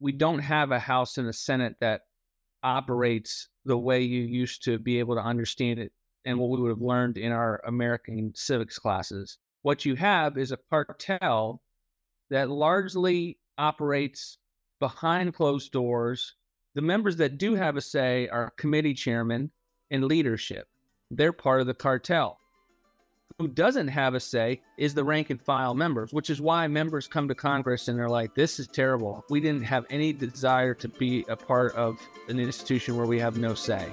we don't have a House and a Senate that operates the way you used to be able to understand it and what we would have learned in our American civics classes. What you have is a cartel that largely operates behind closed doors. The members that do have a say are committee chairmen and leadership. They're part of the cartel who doesn't have a say is the rank and file members, which is why members come to Congress and they're like, this is terrible. We didn't have any desire to be a part of an institution where we have no say.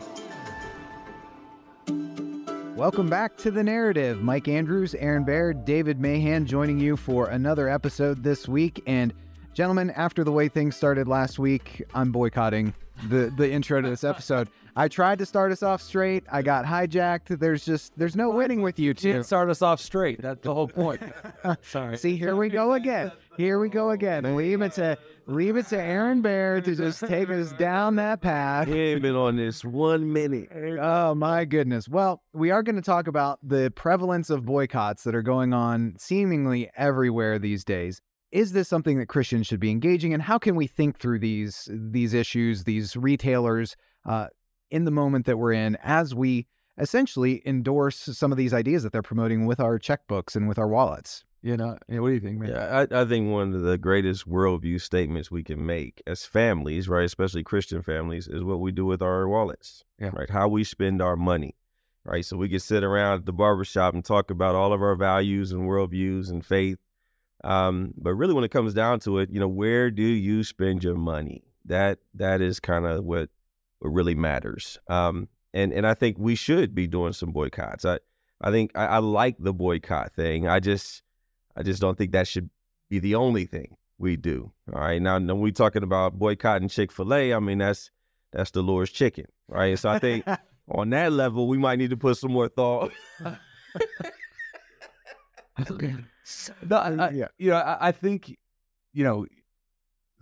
Welcome back to the narrative. Mike Andrews, Aaron Baer, David Mahan joining you for another episode this week. And gentlemen, after the way things started last week, I'm boycotting the the intro to this episode. I tried to start us off straight. I got hijacked. There's just there's no winning with you two. Didn't start us off straight. That's the whole point. Sorry. See, here we go again. Here we go again. Leave it to leave it to Aaron Baer to just take us down that path. He ain't been on this one minute. Oh my goodness. Well, we are going to talk about the prevalence of boycotts that are going on seemingly everywhere these days. Is this something that Christians should be engaging in? How can we think through these these issues, these retailers uh, in the moment that we're in as we essentially endorse some of these ideas that they're promoting with our checkbooks and with our wallets. You know, what do you think, man? Yeah, I, I think one of the greatest worldview statements we can make as families, right, especially Christian families, is what we do with our wallets, yeah. right? How we spend our money, right? So we can sit around at the barbershop and talk about all of our values and worldviews and faith. Um, but really, when it comes down to it, you know, where do you spend your money? That that is kind of what what really matters. Um, and and I think we should be doing some boycotts. I I think I, I like the boycott thing. I just I just don't think that should be the only thing we do. All right. Now, when we talking about boycotting Chick Fil A, I mean that's that's the Lord's chicken, right? So I think on that level, we might need to put some more thought. no, I, yeah. You know, I, I, think you know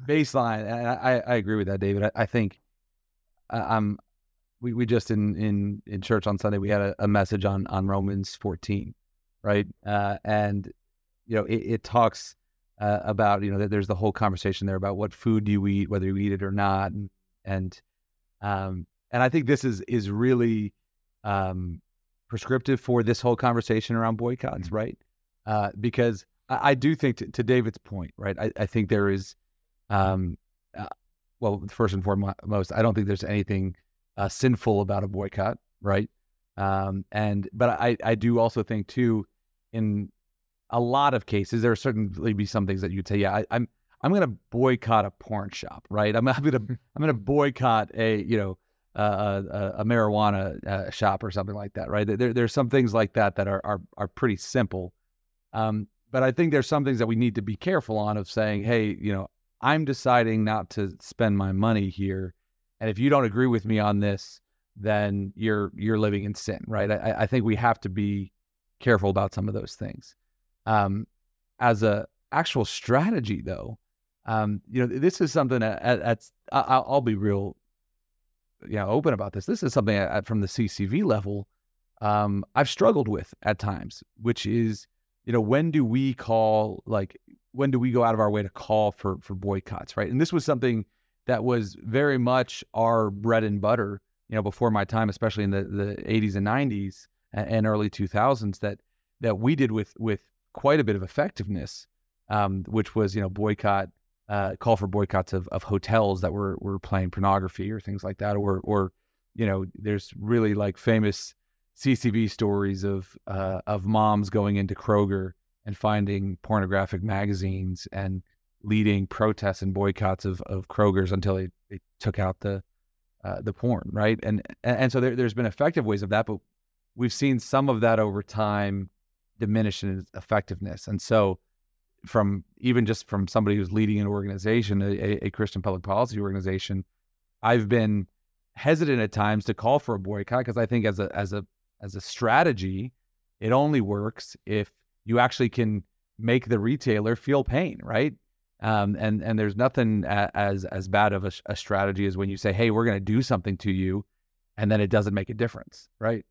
baseline. I, I agree with that, David. I, I think I'm we, we just in, in in church on Sunday we had a, a message on on Romans 14, right? Uh, and you know it, it talks uh, about you know that there's the whole conversation there about what food do you eat, whether you eat it or not, and and um and I think this is is really um prescriptive for this whole conversation around boycotts, mm-hmm. right? Uh, because I, I, do think to, to David's point, right? I, I think there is um well, first and foremost, I don't think there's anything uh, sinful about a boycott, right? Um, and but I I do also think too, in a lot of cases, there are certainly be some things that you'd say, yeah, I, I'm I'm going to boycott a porn shop, right? I'm, I'm going to I'm going to boycott a you know uh, a, a, marijuana uh, shop or something like that, right? There there's some things like that that are are are pretty simple, um, but I think there's some things that we need to be careful on of saying, hey, you know, I'm deciding not to spend my money here. And if you don't agree with me on this, then you're you're living in sin, right? I, I think we have to be careful about some of those things. Um, as a actual strategy, though, um, you know, this is something that that's I, will be real, you know, open about this. This is something from the CCV level um, I've struggled with at times, which is, you know, when do we call like when do we go out of our way to call for for boycotts, right? And this was something that was very much our bread and butter, you know, before my time, especially in the, the 80s and 90s and early 2000s, that that we did with with quite a bit of effectiveness, um, which was you know boycott, uh, call for boycotts of, of hotels that were were playing pornography or things like that, or or you know, there's really like famous CCV stories of uh, of moms going into Kroger and finding pornographic magazines and leading protests and boycotts of, of Kroger's until they, they took out the uh, the porn, right? And and so there, there's been effective ways of that, but we've seen some of that over time diminish in effectiveness. And so from even just from somebody who's leading an organization, a, a Christian public policy organization, I've been hesitant at times to call for a boycott because I think as a as a as a strategy, it only works if you actually can make the retailer feel pain, right? Um, and and there's nothing as as bad of a, a, strategy as when you say, "Hey, we're going to do something to you," and then it doesn't make a difference, right?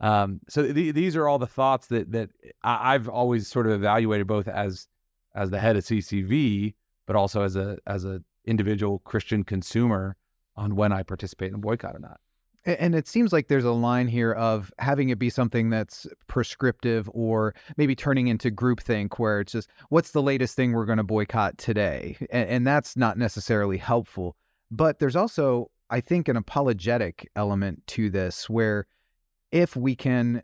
Um, so th- these are all the thoughts that that I- have always sort of evaluated both as as the head of CCV, but also as a as a individual Christian consumer on when I participate in a boycott or not. And it seems like there's a line here of having it be something that's prescriptive or maybe turning into groupthink where it's just, what's the latest thing we're going to boycott today? And, and, that's not necessarily helpful. But there's also, I think, an apologetic element to this where if we can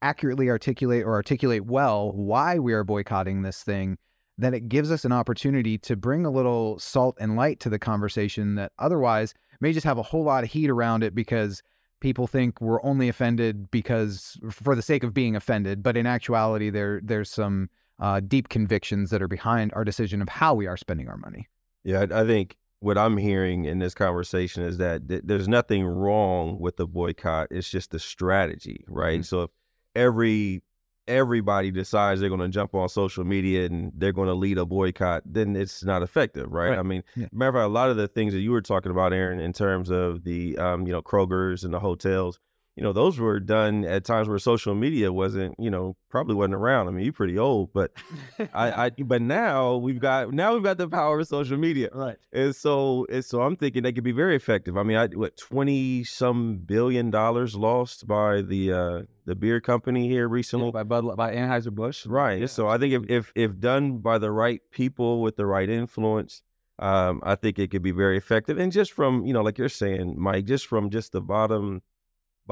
accurately articulate or articulate well why we are boycotting this thing, then it gives us an opportunity to bring a little salt and light to the conversation that otherwise may just have a whole lot of heat around it because people think we're only offended because for the sake of being offended, but in actuality, there there's some uh, deep convictions that are behind our decision of how we are spending our money. Yeah, I think what I'm hearing in this conversation is that th- there's nothing wrong with the boycott. It's just the strategy, right? Mm-hmm. So if every everybody decides they're going to jump on social media and they're going to lead a boycott, then it's not effective, right? right. I mean, yeah. remember a lot of the things that you were talking about, Aaron, in terms of the um, you know Kroger's and the hotels you know, those were done at times where social media wasn't, you know, probably wasn't around. I mean, you're pretty old, but I, I, but now we've got now we've got the power of social media, right? And so, and so I'm thinking they could be very effective. I mean, I what twenty some billion dollars lost by the uh the beer company here recently yeah, by Bud by Anheuser Busch, right? Yeah. So I think if, if if done by the right people with the right influence. Um, I think it could be very effective. And just from, you know, like you're saying, Mike, just from just the bottom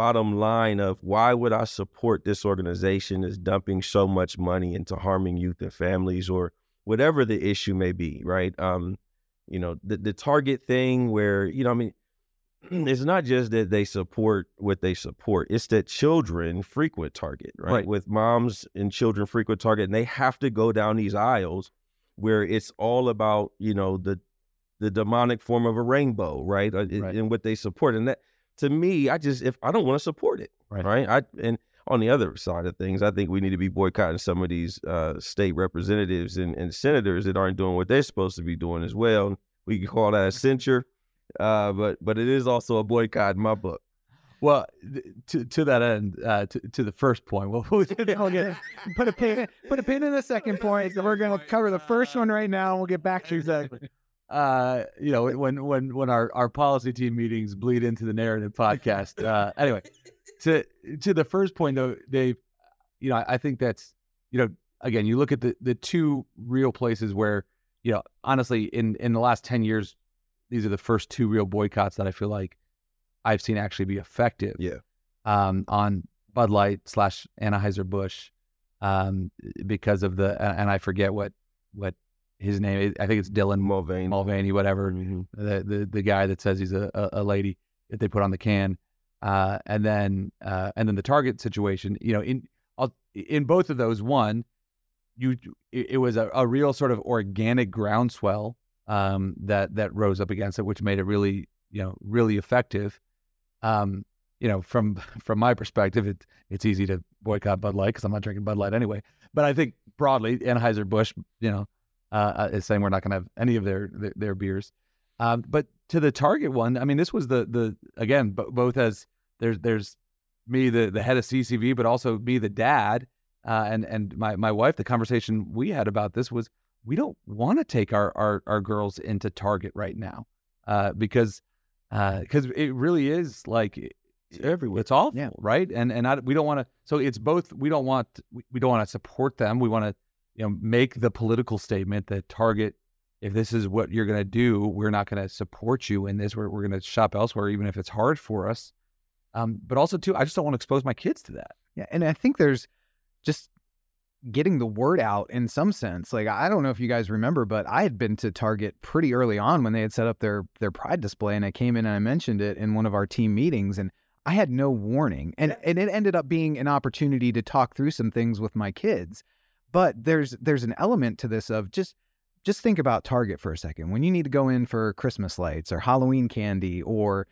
bottom line of why would I support this organization is dumping so much money into harming youth and families or whatever the issue may be, right? Um, you know, the the target thing where, you know, I mean, it's not just that they support what they support, it's that children frequent Target, right? right? With moms and children frequent Target, and they have to go down these aisles where it's all about, you know, the the demonic form of a rainbow, right? Uh, right. And what they support. And that to me, I just if I don't want to support it, right? right? I and on the other side of things, I think we need to be boycotting some of these uh, state representatives and, and, senators that aren't doing what they're supposed to be doing as well. We can call that a censure, uh, but but it is also a boycott in my book. Well, to to that end, uh, to to the first point, well, we'll get, put a pin put a pin in the second point. So we're going to cover the first one right now, and we'll get back to exactly uh, you know, when when when our our policy team meetings bleed into the narrative podcast. Uh, anyway, to to the first point though, Dave, you know, I, think that's you know, again, you look at the the two real places where you know, honestly, in in the last ten years, these are the first two real boycotts that I feel like I've seen actually be effective. Yeah. Um, on Bud Light slash Anheuser Busch, um, because of the and I forget what what his name. I think it's Dylan Mulvaney, Mulvaney, whatever. Mm-hmm. The, the the guy that says he's a, a, lady that they put on the can, uh, and then uh, and then the Target situation. You know, in in both of those, one, you it, it was a, a, real sort of organic groundswell um, that that rose up against it, which made it really you know really effective. Um, you know, from from my perspective, it, it's easy to boycott Bud Light because I'm not drinking Bud Light anyway. But I think broadly, Anheuser Busch, you know, uh, uh, is saying we're not going to have any of their their, their beers. Um, but to the Target one, I mean, this was the the again b- both as there's there's me the the head of CCV, but also me the dad, uh, and and my my wife. The conversation we had about this was we don't want to take our, our our girls into Target right now uh, because because uh, it really is like it's everywhere. It's awful, yeah. right? And and I, we don't want to. So it's both. We don't want we, we don't want to support them. We want to you know, make the political statement that Target, if this is what you're going to do, we're not going to support you in this. We're, we're going to shop elsewhere, even if it's hard for us. Um, but also, too, I just don't want to expose my kids to that. Yeah. And I think there's just getting the word out in some sense. Like, I don't know if you guys remember, but I had been to Target pretty early on when they had set up their, their pride display. And I came in and I mentioned it in one of our team meetings. And I had no warning. And, and it ended up being an opportunity to talk through some things with my kids. But there's there's an element to this of just just think about Target for a second. When you need to go in for Christmas lights or Halloween candy or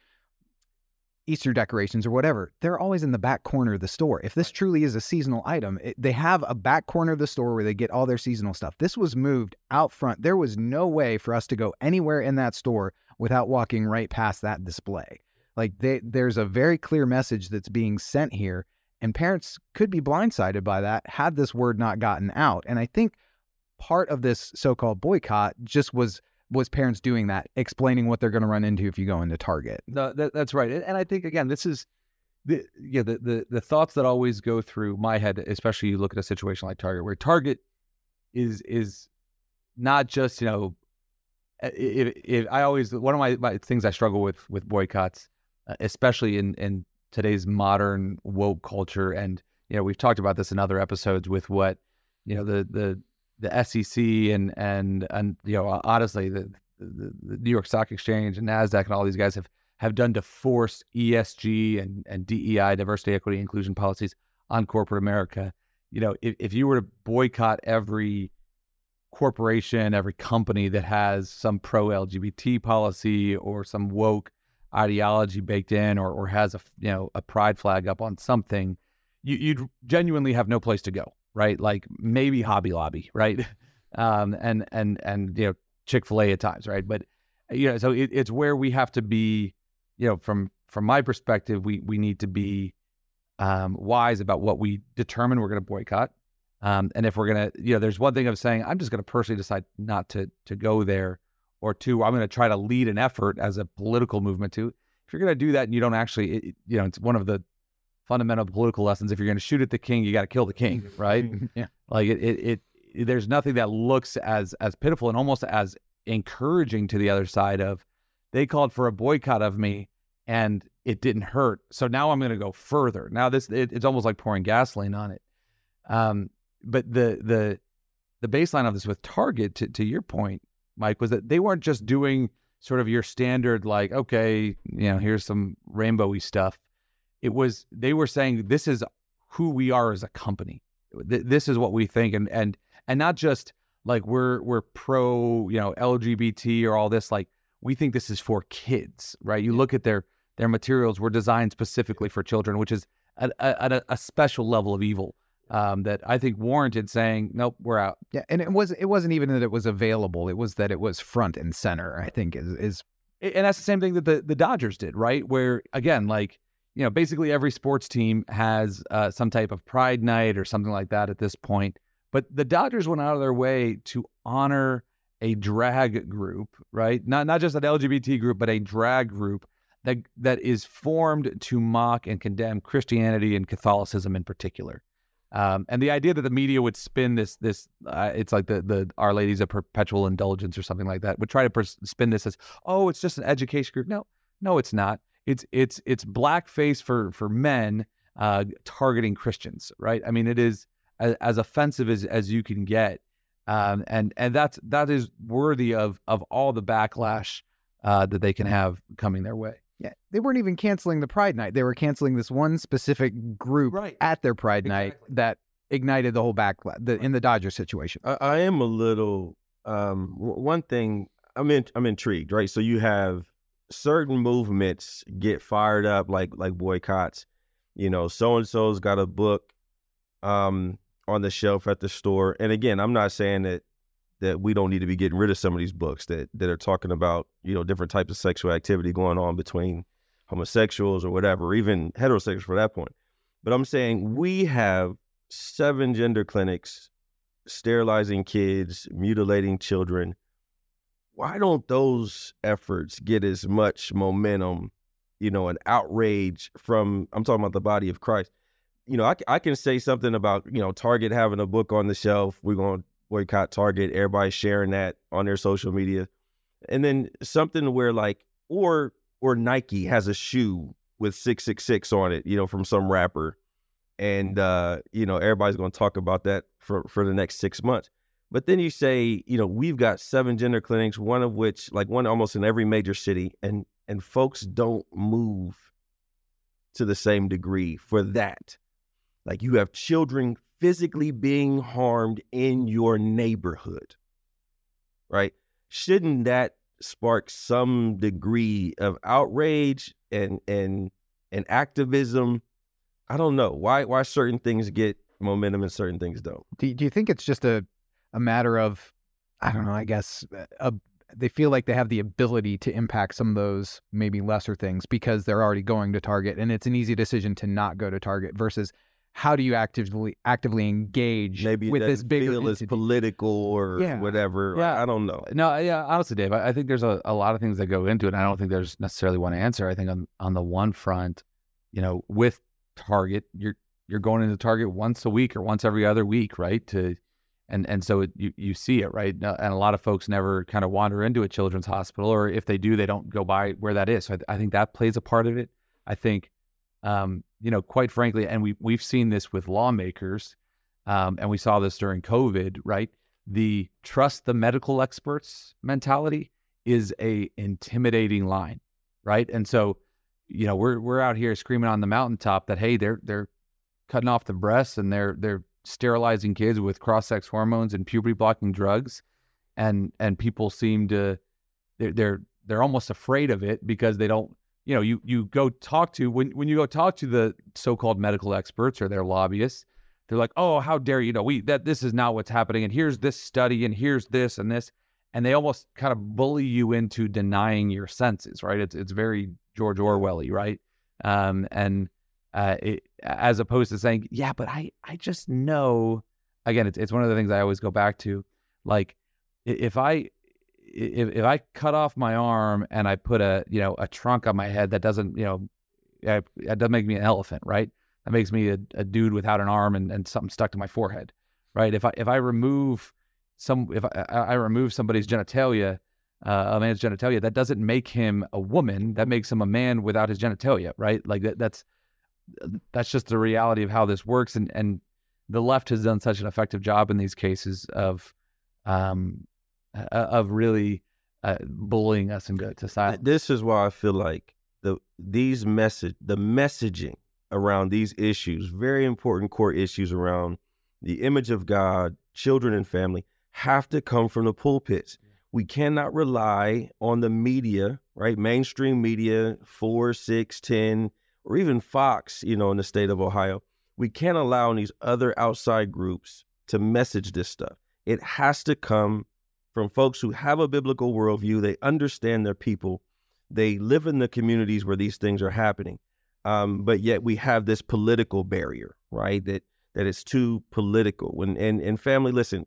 Easter decorations or whatever, they're always in the back corner of the store. If this truly is a seasonal item, it, they have a back corner of the store where they get all their seasonal stuff. This was moved out front. There was no way for us to go anywhere in that store without walking right past that display. Like they, there's a very clear message that's being sent here and parents could be blindsided by that had this word not gotten out. And I think part of this so called boycott just was was parents doing that, explaining what they're going to run into if you go into Target. No, that, that's right. And I think again, this is the yeah the, the the thoughts that always go through my head, especially you look at a situation like Target, where Target is is not just you know if, if I always one of my, my things I struggle with with boycotts, uh, especially in in today's modern woke culture, and you know we've talked about this in other episodes with what you know the the the SEC and and and you know honestly the, the, the New York Stock Exchange and Nasdaq and all these guys have have done to force ESG and and DEI diversity equity inclusion policies on corporate America. You know if, if you were to boycott every corporation, every company that has some pro LGBT policy or some woke ideology baked in or, or has a you know a pride flag up on something, you, you'd genuinely have no place to go, right? Like maybe Hobby Lobby, right? Um, and and and you know Chick Fil A at times, right? But you know, so it, it's where we have to be, you know, from from my perspective, we we need to be um, wise about what we determine we're going to boycott um, and if we're gonna, you know, there's one thing of saying I'm just gonna personally decide not to to go there, or two, I'm gonna try to lead an effort as a political movement to. If you're gonna do that and you don't actually, it, you know, it's one of the fundamental political lessons. If you're gonna shoot at the king, you got to kill the king, right? yeah. Like it, it, it, there's nothing that looks as as pitiful and almost as encouraging to the other side of they called for a boycott of me and it didn't hurt. So now I'm going to go further. Now this it, it's almost like pouring gasoline on it. Um, but the the the baseline of this with Target, to, to your point, Mike, was that they weren't just doing sort of your standard like, okay, you know, here's some rainbowy stuff. It was they were saying this is who we are as a company. This is what we think, and and and not just like we're we're pro, you know, LGBT or all this. Like we think this is for kids, right? You look at their their materials were designed specifically for children, which is at, at a, a special level of evil um, that I think warranted saying, "Nope, we're out." Yeah, and it was it wasn't even that it was available; it was that it was front and center. I think is is, and that's the same thing that the the Dodgers did, right? Where again, like you know, basically every sports team has uh, some type of pride night or something like that at this point. But the Dodgers went out of their way to honor a drag group, right? Not not just an LGBT group, but a drag group that that is formed to mock and condemn Christianity and Catholicism in particular. Um, and the idea that the media would spin this this uh, it's like the the Our Ladies of Perpetual Indulgence or something like that would try to pers- spin this as oh it's just an education group. No, no, it's not. It's it's it's blackface for for men uh, targeting Christians, right? I mean, it is as, as offensive as as you can get, um, and and that's that is worthy of of all the backlash uh, that they can have coming their way. Yeah, they weren't even canceling the Pride Night. They were canceling this one specific group right. at their Pride exactly. Night that ignited the whole backlash the, in the Dodger situation. I, I am a little. Um, one thing I'm in, I'm intrigued, right? So you have certain movements get fired up, like like boycotts. You know, so and so's got a book um, on the shelf at the store, and again, I'm not saying that that we don't need to be getting rid of some of these books that that are talking about you know different types of sexual activity going on between homosexuals or whatever, even heterosexuals for that point. But I'm saying we have seven gender clinics sterilizing kids, mutilating children. Why don't those efforts get as much momentum, you know, and outrage from, I'm talking about the body of Christ. You know, I, I can say something about, you know, Target having a book on the shelf. We're going to boycott Target. Everybody sharing that on their social media, and then something where like or or Nike has a shoe with six six six on it, you know, from some rapper, and uh, you know everybody's going to talk about that for for the next six months. But then you say, you know, we've got seven gender clinics, one of which, like one almost in every major city, and and folks don't move to the same degree for that. Like you have children physically being harmed in your neighborhood, right? Shouldn't that spark some degree of outrage and and and activism? I don't know why why certain things get momentum and certain things don't. Do, do you think it's just a a matter of I don't know, I guess uh, a, they feel like they have the ability to impact some of those maybe lesser things because they're already going to Target and it's an easy decision to not go to Target versus how do you actively actively engage Maybe with this bigger feel entity? political or Yeah. whatever. Yeah. I don't know. No, yeah, honestly, Dave, I, I think there's a, a lot of things that go into it. And I don't think there's necessarily one answer. I think on on the one front, you know, with Target, you're you're going into Target once a week or once every other week, right? To and and so it, you you see it, right? And a lot of folks never kind of wander into a children's hospital, or if they do, they don't go by where that is. So I, I think that plays a part of it. I think, um, you know, quite frankly, and we we've seen this with lawmakers, um, and we saw this during COVID, right? The trust the medical experts mentality is a intimidating line, right? And so, you know, we're we're out here screaming on the mountaintop that hey, they're they're cutting off the breasts and they're they're sterilizing kids with cross-sex hormones and puberty blocking drugs, and and people seem to they're they're they're almost afraid of it because they don't you know you you go talk to when when you go talk to the so-called medical experts or their lobbyists they're like oh how dare you know we that this is not what's happening and here's this study and here's this and this and they almost kind of bully you into denying your senses right? It's it's very George Orwelly right? Um and uh it, as opposed to saying yeah but I I just know again it's it's one of the things I always go back to like if I if, if I cut off my arm and I put a you know a trunk on my head that doesn't you know that doesn't make me an elephant right? That makes me a, a dude without an arm and, and something stuck to my forehead right? If I if I remove some if I I remove somebody's genitalia uh, a man's genitalia that doesn't make him a woman. That makes him a man without his genitalia right? Like that, that's that's just the reality of how this works. And and the left has done such an effective job in these cases of um uh, of really uh, bullying us and go to silence. This is why I feel like the these message the messaging around these issues, very important core issues around the image of God, children and family, have to come from the pulpits. We cannot rely on the media, right? Mainstream media, four, six, ten, or even Fox, you know, in the state of Ohio. We can't allow these other outside groups to message this stuff. It has to come from folks who have a biblical worldview. They understand their people. They live in the communities where these things are happening. Um, but yet we have this political barrier, right? That that it's too political. When and and family, listen.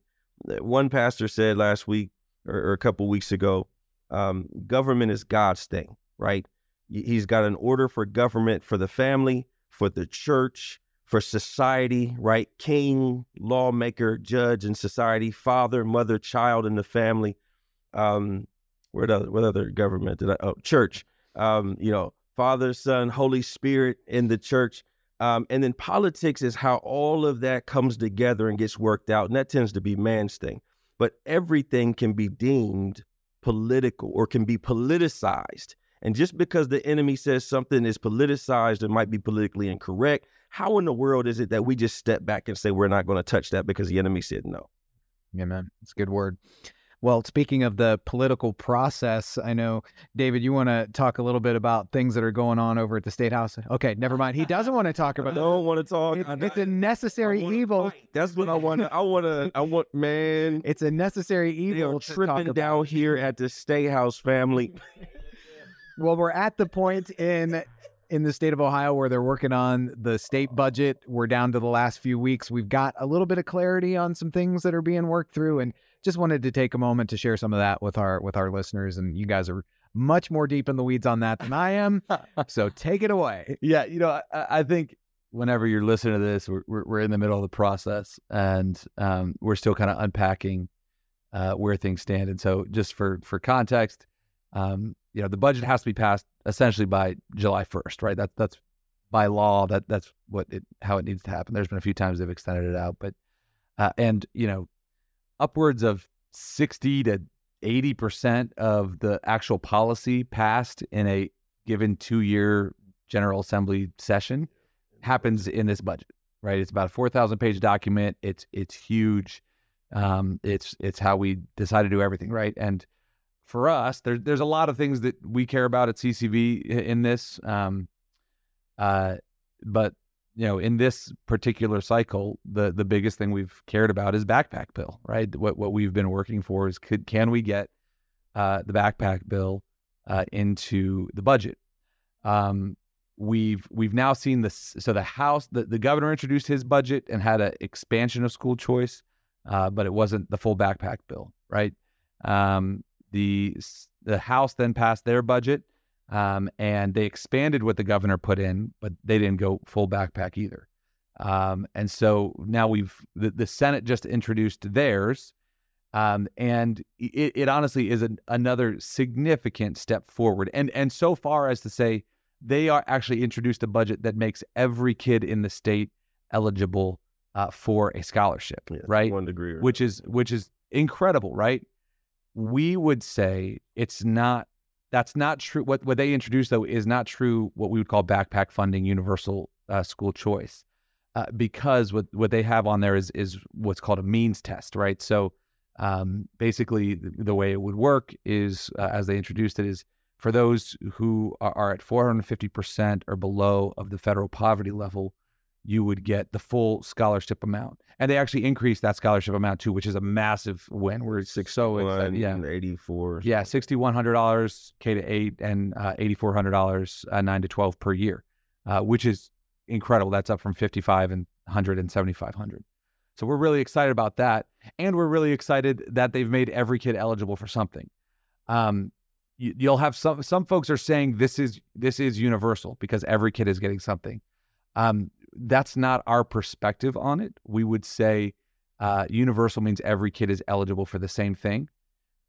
One pastor said last week or, or a couple weeks ago, um, government is God's thing, right? He's got an order for government for the family, for the church, for society, right? King, lawmaker, judge in society, father, mother, child in the family. Um, what other, what other government did I? Oh, church. Um, you know, Father, Son, Holy Spirit in the church. Um, and then politics is how all of that comes together and gets worked out. And that tends to be man's thing. But everything can be deemed political or can be politicized. And just because the enemy says something is politicized and might be politically incorrect, how in the world is it that we just step back and say we're not going to touch that because the enemy said no? Yeah, man, it's a good word. Well, speaking of the political process, I know David, you want to talk a little bit about things that are going on over at the state house. Okay, never mind. He doesn't want to talk about. I don't want to talk. It, it's a necessary evil. fight. That's what I want. to I want to. I want man. It's a necessary They evil. talk tripping down here at the State House family. Well, we're at the point in in the state of Ohio where they're working on the state budget. We're down to the last few weeks. We've got a little bit of clarity on some things that are being worked through, and just wanted to take a moment to share some of that with our with our listeners. And you guys are much more deep in the weeds on that than I am, so take it away. Yeah, you know, I, I think whenever you're listening to this, we're, we're, we're in the middle of the process and um, we're still kind of unpacking uh, where things stand. And so, just for for context, um, you know, the budget has to be passed essentially by July 1st, right? That that's by law. That that's what it how it needs to happen. There's been a few times they've extended it out, but uh, and you know, upwards of 60 to 80 percent of the actual policy passed in a given two year General Assembly session happens in this budget, right? It's about a 4,000 page document. It's it's huge. Um, it's it's how we decide to do everything, right? And for us, there's there's a lot of things that we care about at CCV in this. Um, uh, but you know, in this particular cycle, the the biggest thing we've cared about is backpack bill, right? What what we've been working for is could can we get uh, the backpack bill uh, into the budget? Um, we've we've now seen this. So the House, the, the governor introduced his budget and had an expansion of school choice, uh, but it wasn't the full backpack bill, right? Um, the the House then passed their budget, um, and they expanded what the governor put in, but they didn't go full backpack either. Um, and so now we've the, the Senate just introduced theirs, um, and it, it, honestly is an, another significant step forward. And and so far as to say they are actually introduced a budget that makes every kid in the state eligible uh, for a scholarship, yeah, right? One degree, which is which is incredible, right? We would say it's not. That's not true. What what they introduced though is not true. What we would call backpack funding, universal uh, school choice, uh, because what what they have on there is is what's called a means test, right? So um, basically, the, the, way it would work is uh, as they introduced it is for those who are, are at 450% or below of the federal poverty level, you would get the full scholarship amount. And they actually increased that scholarship amount too, which is a massive win. We're so excited. Yeah. 84. Yeah. $6,100 K to eight and uh, $8,400 uh, nine to 12 per year, uh, which is incredible. That's up from 55 and 100 and 7,500. So we're really excited about that. And we're really excited that they've made every kid eligible for something. Um, you, you'll have some some folks are saying this is this is universal because every kid is getting something. Um, that's not our perspective on it. We would say uh, universal means every kid is eligible for the same thing.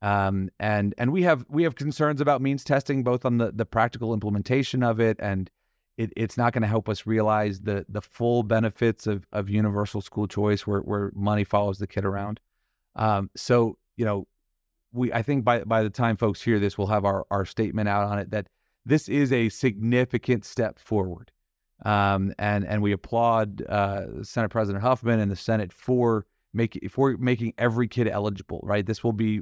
Um, and and we have we have concerns about means testing, both on the the practical implementation of it, and it, it's not going to help us realize the the full benefits of of universal school choice, where where money follows the kid around. Um, so you know, we I think by by the time folks hear this, we'll have our our statement out on it that this is a significant step forward. Um, and and we applaud uh, Senate President Huffman and the Senate for making for making every kid eligible. Right, this will be,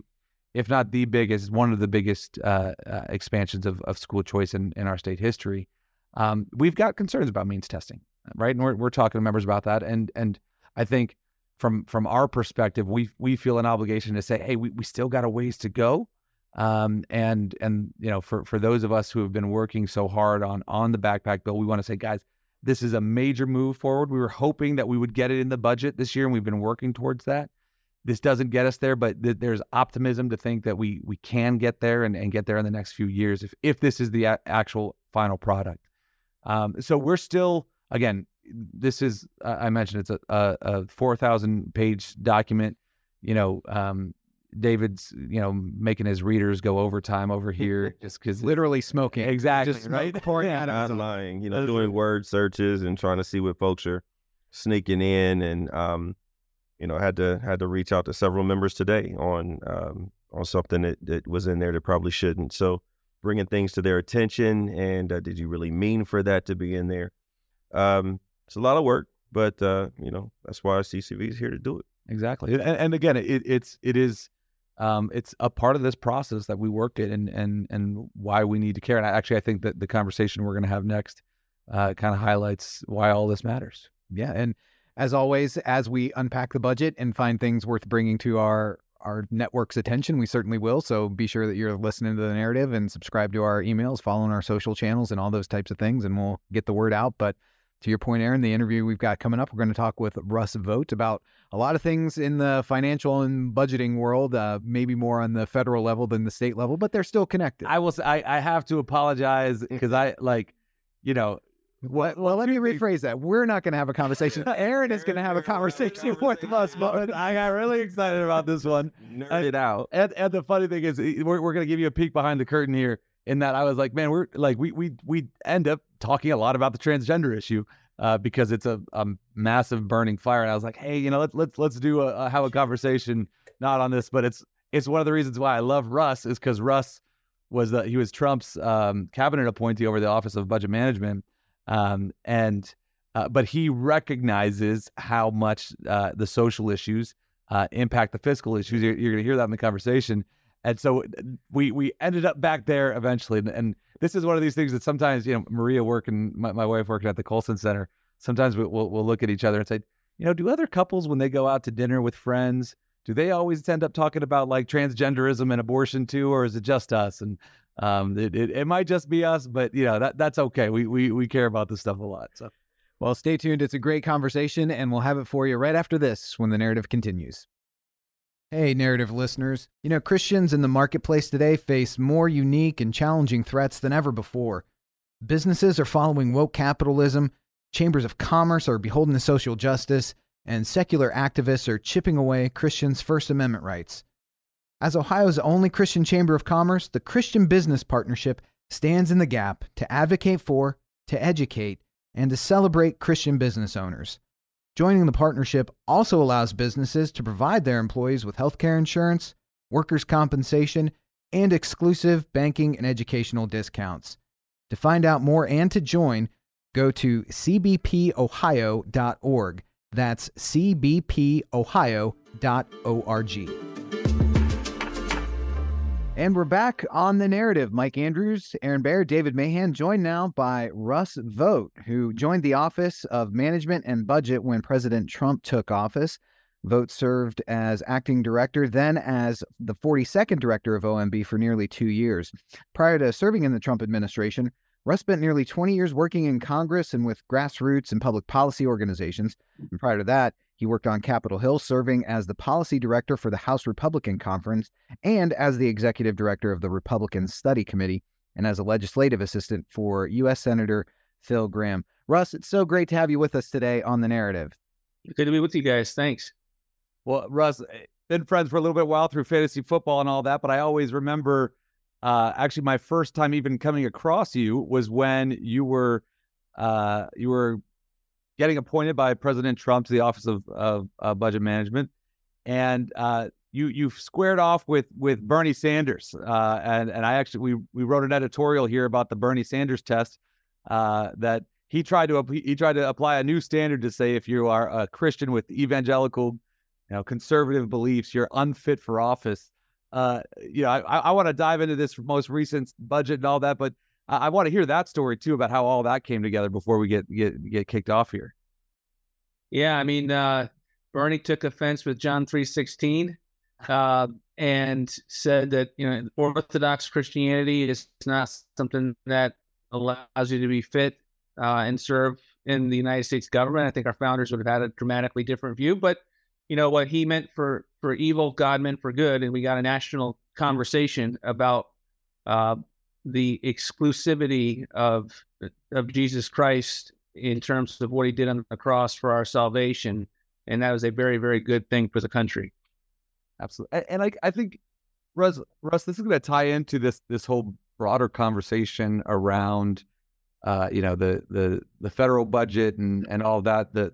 if not the biggest, one of the biggest uh, uh, expansions of, of school choice in, in our state history. Um, we've got concerns about means testing, right? And we're we're talking to members about that, and and I think from from our perspective, we we feel an obligation to say, hey, we, we still got a ways to go. Um, and and you know, for for those of us who have been working so hard on on the backpack bill, we want to say, guys, this is a major move forward. We were hoping that we would get it in the budget this year, and we've been working towards that. This doesn't get us there, but th- there's optimism to think that we we can get there and, and get there in the next few years if if this is the a- actual final product. Um, so we're still again this is I mentioned it's a, a, a four thousand page document. You know, um, David's you know making his readers go overtime over here just because literally smoking exactly just right pouring yeah, not lying. You know, doing word searches and trying to see what folks are sneaking in, and um, you know, had to had to reach out to several members today on um, on something that, that was in there that probably shouldn't. So bringing things to their attention, and uh, did you really mean for that to be in there? Um, it's a lot of work, but uh, you know that's why CCV is here to do it. Exactly, and, and again, it, it's it is um, it's a part of this process that we work in, and and and why we need to care. And I, actually, I think that the conversation we're going to have next uh, kind of highlights why all this matters. Yeah, and as always, as we unpack the budget and find things worth bringing to our our network's attention, we certainly will. So be sure that you're listening to the narrative and subscribe to our emails, following our social channels, and all those types of things, and we'll get the word out. But to your point, Aaron, the interview we've got coming up, we're going to talk with Russ Vought about a lot of things in the financial and budgeting world, uh, maybe more on the federal level than the state level, but they're still connected. I will say, I, I have to apologize because I like, you know, what? Well, let me rephrase that. We're not going to have a conversation. Aaron is going to have a conversation with us. But I got really excited about this one. Nerd it out. And, and the funny thing is, we're, we're going to give you a peek behind the curtain here in that I was like, man, we're like we we we end up talking a lot about the transgender issue uh, because it's a, a massive burning fire. And I was like, hey, you know, let's let's let's do a, a have a conversation not on this, but it's it's one of the reasons why I love Russ is because Russ was the he was Trump's um, cabinet appointee over the Office of Budget Management, um, and uh, but he recognizes how much uh, the social issues uh, impact the fiscal issues. You're, you're going to hear that in the conversation. And so we we ended up back there eventually. And, and, this is one of these things that sometimes, you know, Maria working, my, my wife working at the Colson Center, sometimes we, we'll, we'll look at each other and say, you know, do other couples, when they go out to dinner with friends, do they always end up talking about like transgenderism and abortion too, or is it just us? And Um, it, it, it might just be us, but you know that that's okay. We we we care about this stuff a lot. So, well, stay tuned. It's a great conversation, and we'll have it for you right after this when the narrative continues. Hey, narrative listeners. You know, Christians in the marketplace today face more unique and challenging threats than ever before. Businesses are following woke capitalism, chambers of commerce are beholden to social justice, and secular activists are chipping away Christians' First Amendment rights. As Ohio's only Christian Chamber of Commerce, the Christian Business Partnership stands in the gap to advocate for, to educate, and to celebrate Christian business owners. Joining the partnership also allows businesses to provide their employees with healthcare insurance, workers' compensation, and exclusive banking and educational discounts. To find out more and to join, go to cbpohio.org. That's cbpohio.org. And we're back on the narrative. Mike Andrews, Aaron Baer, David Mahan, joined now by Russ Vought, who joined the Office of Management and Budget when President Trump took office. Vought served as acting director, then as the 42nd director of OMB for nearly two years. Prior to serving in the Trump administration, Russ spent nearly 20 years working in Congress and with grassroots and public policy organizations. And prior to that, he worked on Capitol Hill, serving as the policy director for the House Republican Conference and as the executive director of the Republican Study Committee and as a legislative assistant for U.S. Senator Phil Gramm. Russ, it's so great to have you with us today on the narrative. Good to be with you guys. Thanks. Well, Russ, eh, been friends for a little bit while through fantasy football and all that, but I always remember uh, actually my first time even coming across you was when you were uh, you were getting appointed by President Trump to the Office of, of uh, Budget Management, and uh, you you squared off with with Bernie Sanders, uh, and and I actually we we wrote an editorial here about the Bernie Sanders test uh, that he tried to he tried to apply a new standard to say if you are a Christian with evangelical, you know, conservative beliefs, you're unfit for office. Uh, you know, I, I want to dive into this most recent budget and all that, but I, I want to hear that story too about how all that came together before we get get get kicked off here. Yeah, I mean, uh, Bernie took offense with John three sixteen, uh, and said that you know Orthodox Christianity is not something that allows you to be fit uh, and serve in the United States government. I think our founders would have had a dramatically different view, but you know what he meant for for evil, God meant for good, and we got a national conversation about uh, the exclusivity of of Jesus Christ in terms of what he did on the cross for our salvation, and that was a very very good thing for the country. Absolutely, and, I I think Russ Russ this is going to tie into this this whole broader conversation around uh, you know the the the federal budget and and all that the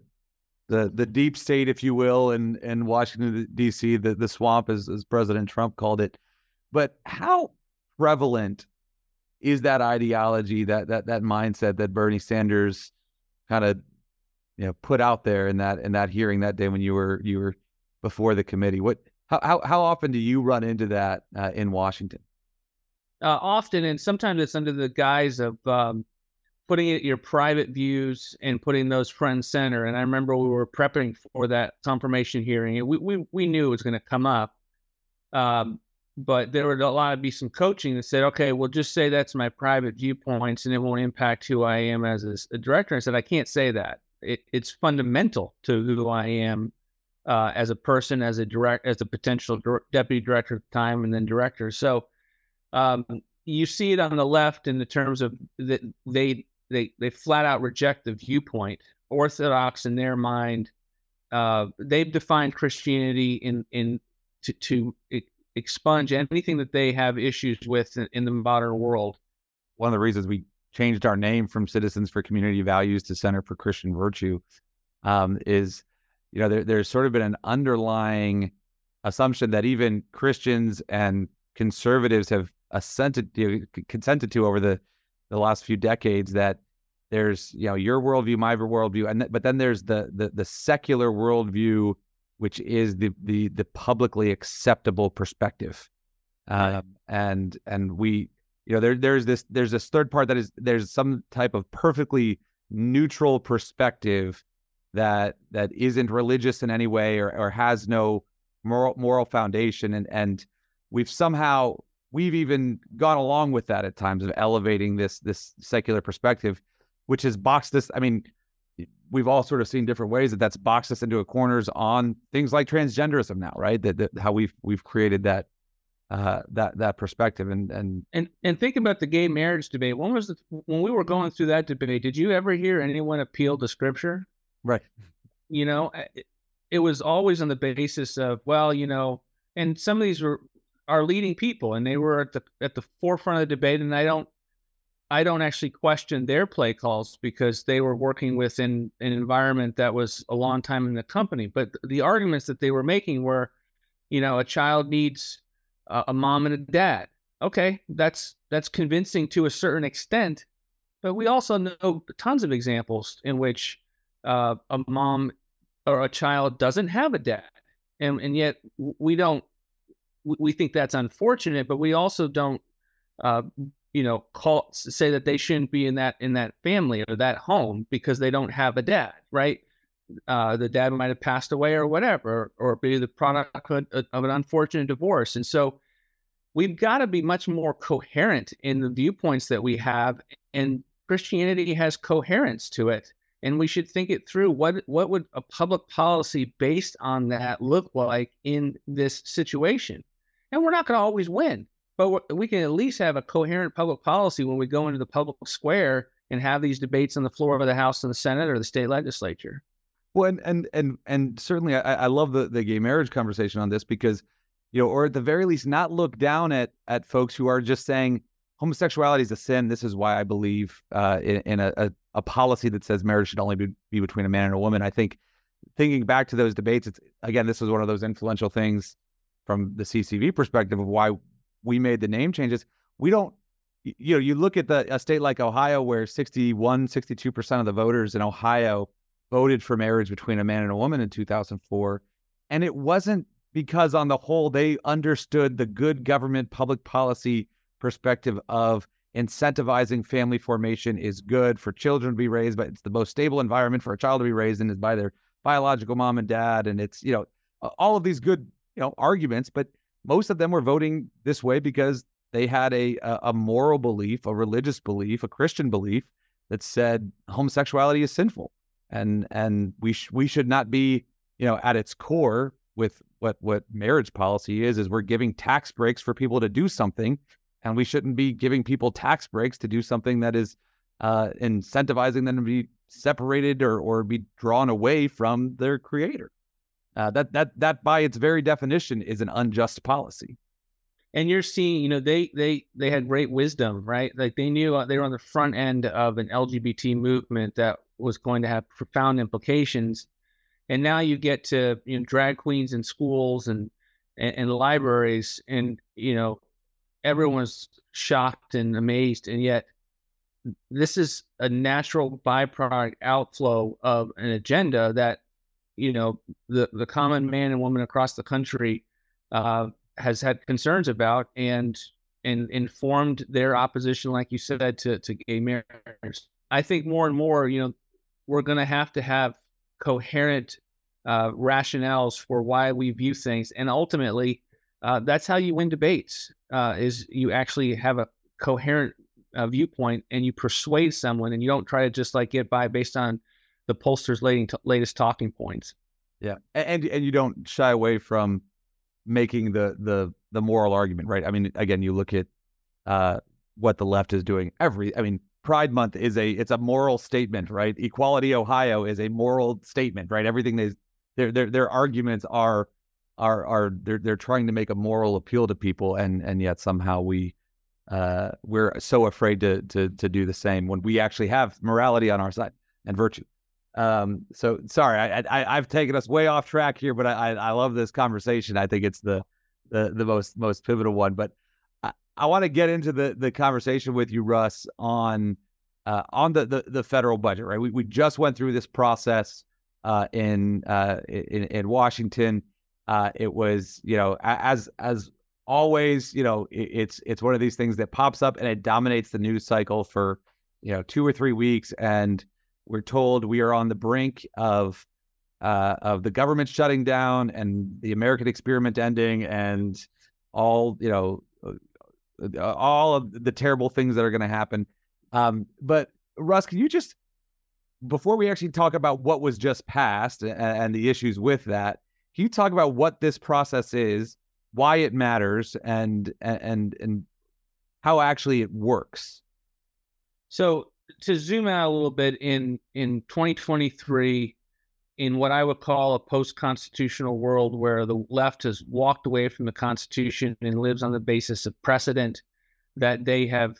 the the deep state, if you will, in in Washington D.C. the the swamp, as as President Trump called it. But how prevalent is that ideology, that that that mindset that Bernie Sanders kind of you know put out there in that in that hearing that day when you were you were before the committee? What how how, how often do you run into that uh, in Washington? Uh, often, and sometimes it's under the guise of um, putting it your private views and putting those front and center. And I remember we were prepping for that confirmation hearing, and we we, we knew it was going to come up. Um, but there would a lot of be some coaching that said, okay, well, just say that's my private viewpoints and it won't impact who I am as a, director. I said, I can't say that. It, it's fundamental to who I am uh, as a person, as a direct, as a potential deputy director at the time, and then director. So um, you see it on the left in the terms of that they they they flat out reject the viewpoint. Orthodox in their mind, uh, they've defined Christianity in in to, to expunge anything that they have issues with in, in the modern world. One of the reasons we changed our name from Citizens for Community Values to Center for Christian Virtue um, is, you know, there, there's sort of been an underlying assumption that even Christians and conservatives have assented, know, consented to over the the last few decades that there's you know your worldview, my worldview, and th- but then there's the the the secular worldview which is the the the publicly acceptable perspective. Um, and and we you know there there's this there's this third part that is there's some type of perfectly neutral perspective that that isn't religious in any way or, or has no moral moral foundation and and we've somehow we've even gone along with that at times of elevating this this secular perspective, which has boxed this I mean, we've all sort of seen different ways that that's boxed us into a corners on things like transgenderism now, right? That, that how we've we've created that uh, that that perspective and and and and think about the gay marriage debate. When was the when we were going through that debate? Did you ever hear anyone appeal to scripture? Right. You know, it, it was always on the basis of well, you know, and some of these were our leading people, and they were at the at the forefront of the debate. And I don't I don't actually question their play calls because they were working within an environment that was a long time in the company. But the arguments that they were making were, you know, a child needs a, a mom and a dad. Okay, that's that's convincing to a certain extent, but we also know tons of examples in which uh, a mom or a child doesn't have a dad, and and yet we don't. We think that's unfortunate, but we also don't uh, you know call say that they shouldn't be in that in that family or that home because they don't have a dad right? Uh, the dad might have passed away or whatever or, be the product of an unfortunate divorce. And so we've got to be much more coherent in the viewpoints that we have and christianity has coherence to it and we should think it through. What what would a public policy based on that look like in this situation? And we're not going to always win but we can at least have a coherent public policy when we go into the public square and have these debates on the floor of the House and the Senate or the state legislature. Well, and and and, and certainly, I, I love the, the gay marriage conversation on this because, you know, or at the very least, not look down at at folks who are just saying homosexuality is a sin. This is why I believe uh, in, in a, a, a policy that says marriage should only be, be between a man and a woman. I think thinking back to those debates, it's again, this is one of those influential things from the CCV perspective of why we made the name changes. We don't, you know, you look at the a state like Ohio where 61, 62% of the voters in Ohio voted for marriage between a man and a woman in 2004. And it wasn't because, on the whole, they understood the good government public policy perspective of incentivizing family formation is good for children to be raised, but it's the most stable environment for a child to be raised in is by their biological mom and dad. And it's, you know, all of these good, you know, arguments, but most of them were voting this way because they had a, a moral belief, a religious belief, a Christian belief that said homosexuality is sinful, and and we sh- we should not be, you know, at its core with what what marriage policy is is we're giving tax breaks for people to do something, and we shouldn't be giving people tax breaks to do something that is uh, incentivizing them to be separated or or be drawn away from their creator. Uh, that that that by its very definition is an unjust policy. And you're seeing, you know, they they they had great wisdom, right? Like they knew uh, they were on the front end of an LGBT movement that was going to have profound implications. And now you get to you know drag queens in schools and and, and libraries, and you know everyone's shocked and amazed, and yet this is a natural byproduct outflow of an agenda that you know the the common man and woman across the country uh, has had concerns about and and informed their opposition, like you said, to to gay marriage. I think more and more, you know, we're going to have to have coherent uh, rationales for why we view things, and ultimately, uh, that's how you win debates. Uh, is you actually have a coherent uh, viewpoint and you persuade someone, and you don't try to just like get by based on the pollsters' latest talking points. Yeah, and and you don't shy away from making the the the moral argument, right? I mean, again, you look at uh, what the left is doing. Every, I mean, Pride Month is a it's a moral statement, right? Equality Ohio is a moral statement, right? Everything they their their their arguments are are are they're they're trying to make a moral appeal to people, and and yet somehow we uh, we're so afraid to to to do the same when we actually have morality on our side and virtue. Um, so sorry, I, I have taken us way off track here, but I, I love this conversation. I think it's the the the most most pivotal one. But I, I want to get into the the conversation with you, Russ, on uh, on the, the the federal budget. Right, we we just went through this process uh, in uh, in in Washington. Uh, it was you know as as always, you know it, it's it's one of these things that pops up and it dominates the news cycle for you know two or three weeks and we're told we are on the brink of uh, of the government shutting down and the American experiment ending and all you know uh, all of the terrible things that are going to happen. Um, but Russ, can you just before we actually talk about what was just passed and, and the issues with that, can you talk about what this process is, why it matters, and and and how actually it works? So to zoom out a little bit in in 2023 in what I would call a post constitutional world where the left has walked away from the Constitution and lives on the basis of precedent that they have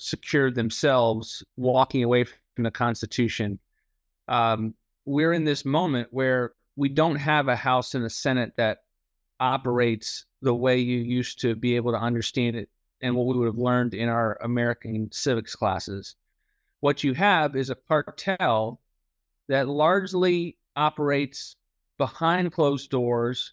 secured themselves walking away from the Constitution. Um, we're in this moment where we don't have a House and a Senate that operates the way you used to be able to understand it and what we would have learned in our American civics classes. What you have is a cartel that largely operates behind closed doors.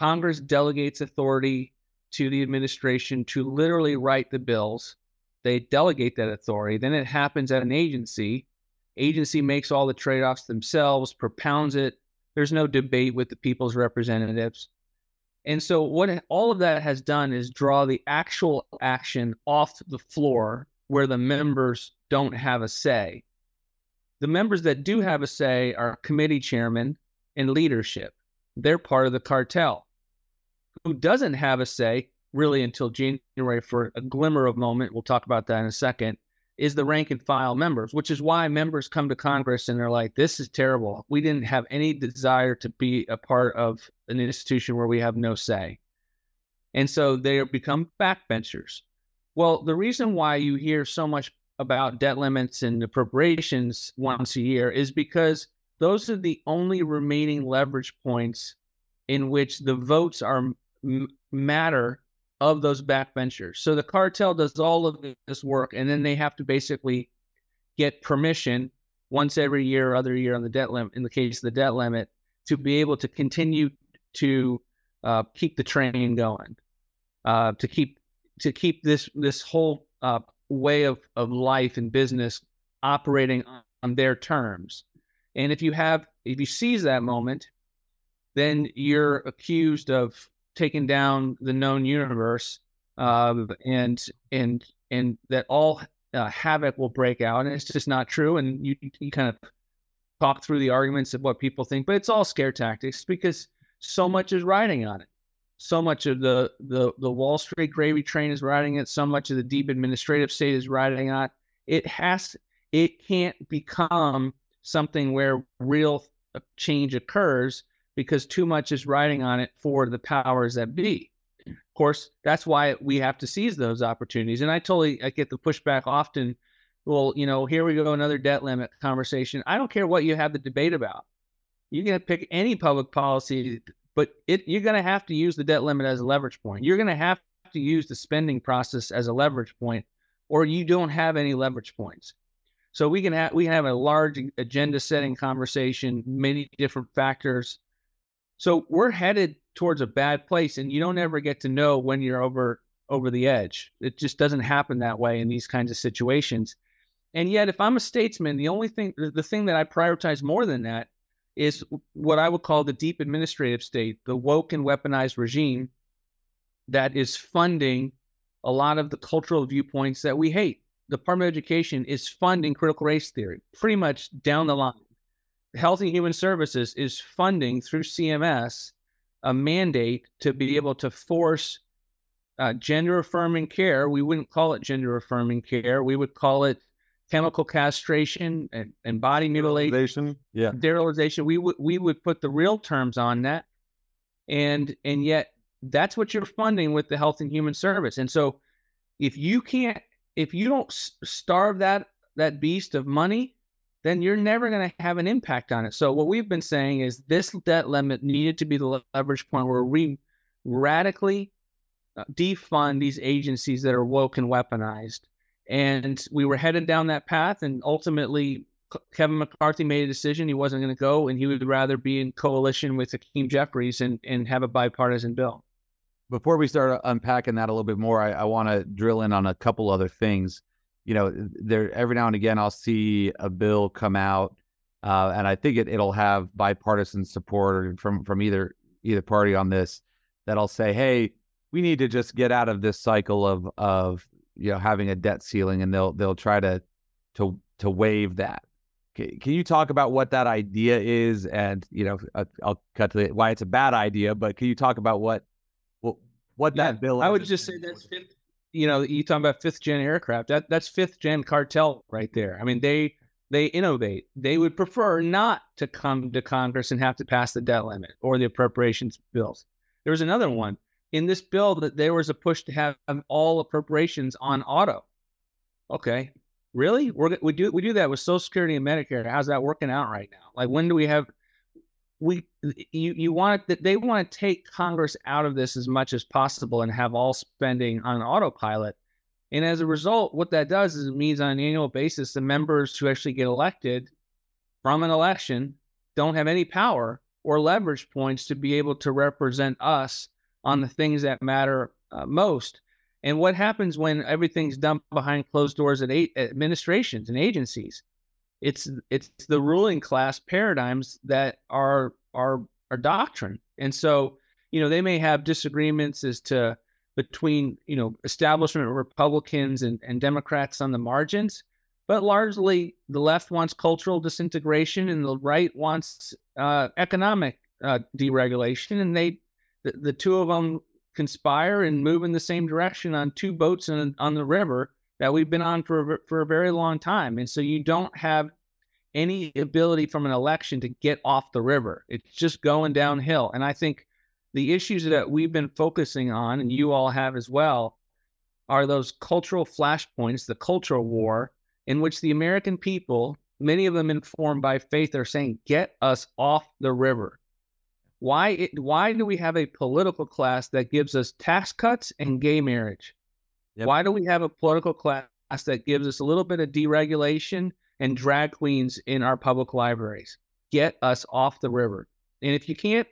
Congress delegates authority to the administration to literally write the bills. They delegate that authority. Then it happens at an agency. Agency makes all the trade offs themselves, propounds it. There's no debate with the people's representatives. And so, what all of that has done is draw the actual action off the floor where the members don't have a say. The members that do hmm. have a say are committee chairman and leadership. They're part of the cartel. Who doesn't have a say really until January for a glimmer of moment, we'll talk about that in a second, is the rank and file members, which is why members come to Congress and they're like, this is terrible. We didn't have any desire to be a part of an institution where we have no say. And so they become backbenchers. Well, the reason why you hear so much about debt limits and appropriations once a year is because those are the only remaining leverage points in which the votes are matter of those backbenchers. So the cartel does all of this work, and then they have to basically get permission once every year or other year on the debt limit, in the case of the debt limit, to be able to continue to uh, keep the train going, uh, to keep to keep this this whole uh, way of, of life and business operating on their terms. And if you have, if you seize that moment, then you're accused of taking down the known universe, uh, and and and that all uh, havoc will break out. And it's just not true. And you you kind of talk through the arguments of what people think, but it's all scare tactics because so much is riding on it so much of the, the the Wall Street gravy train is riding it. So much of the deep administrative state is riding on it. Has it can't become something where real change occurs because too much is riding on it for the powers that be. Of course, that's why we have to seize those opportunities. And I totally I get the pushback often. Well, you know, here we go another debt limit conversation. I don't care what you have the debate about. You can pick any public policy but it, you're going to have to use the debt limit as a leverage point. You're going to have to use the spending process as a leverage point, or you don't have any leverage points. So we can have we can have a large agenda setting conversation, many different factors. So we're headed towards a bad place, and you don't ever get to know when you're over over the edge. It just doesn't happen that way in these kinds of situations. And yet, if I'm a statesman, the only thing, the thing that I prioritize more than that is what I would call the deep administrative state, the woke and weaponized regime that is funding a lot of the cultural viewpoints that we hate. The Department of Education is funding critical race theory pretty much down the line. Health and Human Services is funding through CMS a mandate to be able to force uh, gender affirming care. We wouldn't call it gender affirming care. We would call it chemical castration and, and body mutilation, yeah, sterilization. We would we would put the real terms on that, and and yet that's what you're funding with the Health and Human Service. And so, if you can't, if you don't starve that that beast of money, then you're never going to have an impact on it. So what we've been saying is this debt limit needed to be the leverage point where we radically uh, defund these agencies that are woke and weaponized and we were headed down that path. And ultimately, Kevin McCarthy made a decision he wasn't going to go, and he would rather be in coalition with Hakeem Jeffries and, and have a bipartisan bill. Before we start unpacking that a little bit more, I, I want to drill in on a couple other things. You know, there every now and again I'll see a bill come out, uh, and I think it, it'll have bipartisan support from from either either party on this. That'll say, "Hey, we need to just get out of this cycle of of you know having a debt ceiling, and they'll they'll try to to to waive that. Can, can you talk about what that idea is, and you know, uh, I'll cut to the, why it's a bad idea, but can you talk about what what what yeah, that bill? I would just say that's fifth. You know, you talking about fifth gen aircraft. That that's fifth gen cartel right there. I mean, they they innovate. They would prefer not to come to Congress and have to pass the debt limit or the appropriations bills. There was another one in this bill that there was a push to have all appropriations on auto. Okay, really? We're, we do we do that with Social Security and Medicare. How's that working out right now? Like when do we have we you you want that they want to take Congress out of this as much as possible and have all spending on autopilot. And as a result, what that does is it means on an annual basis, the members who actually get elected from an election don't have any power or leverage points to be able to represent us on the things that matter uh, most. And what happens when everything's done behind closed doors at administrations and agencies? It's it's the ruling class paradigms that are are are doctrine. And so, you know, they may have disagreements as to between, you know, establishment Republicans and, and Democrats on the margins, but largely the left wants cultural disintegration and the right wants uh, economic uh, deregulation. And they the, the two of them conspire and move in the same direction on two boats on, on the river that we've been on for, for a very long time. And so you don't have any ability from an election to get off the river. It's just going downhill. And I think the issues that we've been focusing on, and you all have as well, are those cultural flashpoints, the cultural war, in which the American people, many of them informed by faith, are saying, get us off the river. Why it, why do we have a political class that gives us tax cuts and mm-hmm. gay marriage? Yep. Why do we have a political class that gives us a little bit of deregulation and drag queens in our public libraries? Get us off the river. And if you can't,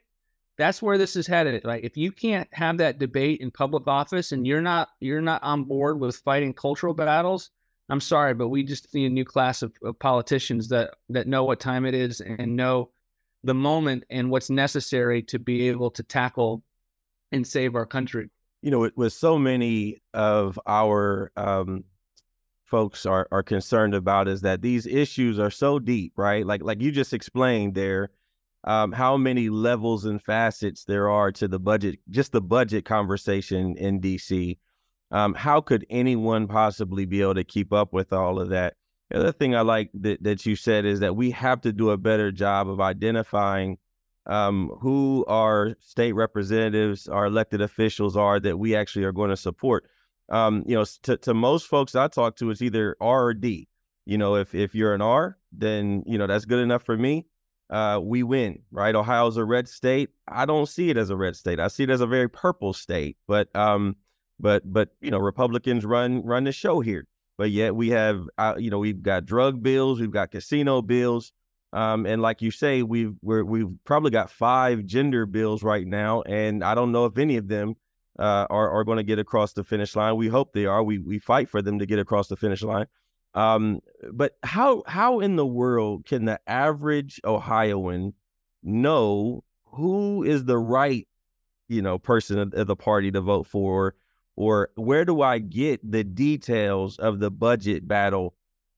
that's where this is headed. Right? If you can't have that debate in public office and you're not you're not on board with fighting cultural battles, I'm sorry, but we just need a new class of, of politicians that that know what time it is and know the moment and what's necessary to be able to tackle and save our country. You know, with, so many of our um, folks are are concerned about is that these issues are so deep, right? Like like you just explained there, um, how many levels and facets there are to the budget, just the budget conversation in DC. Um, how could anyone possibly be able to keep up with all of that? The other thing I like that, that you said is that we have to do a better job of identifying um, who our state representatives, our elected officials are that we actually are going to support. Um, you know, to, to most folks I talk to, it's either R or D. You know, if if you're an R, then you know that's good enough for me. Uh, we win, right? Ohio's a red state. I don't see it as a red state. I see it as a very purple state. But um, but but you know, Republicans run run the show here but yet we have uh, you know we've got drug bills we've got casino bills um, and like you say we've we we've probably got five gender bills right now and i don't know if any of them uh, are, are going to get across the finish line. We hope they are. We we fight for them to get across the finish line. Um, but how how in the world can the average ohioan know who is the right you know person of the party to vote for or where do I get the details of the budget battle?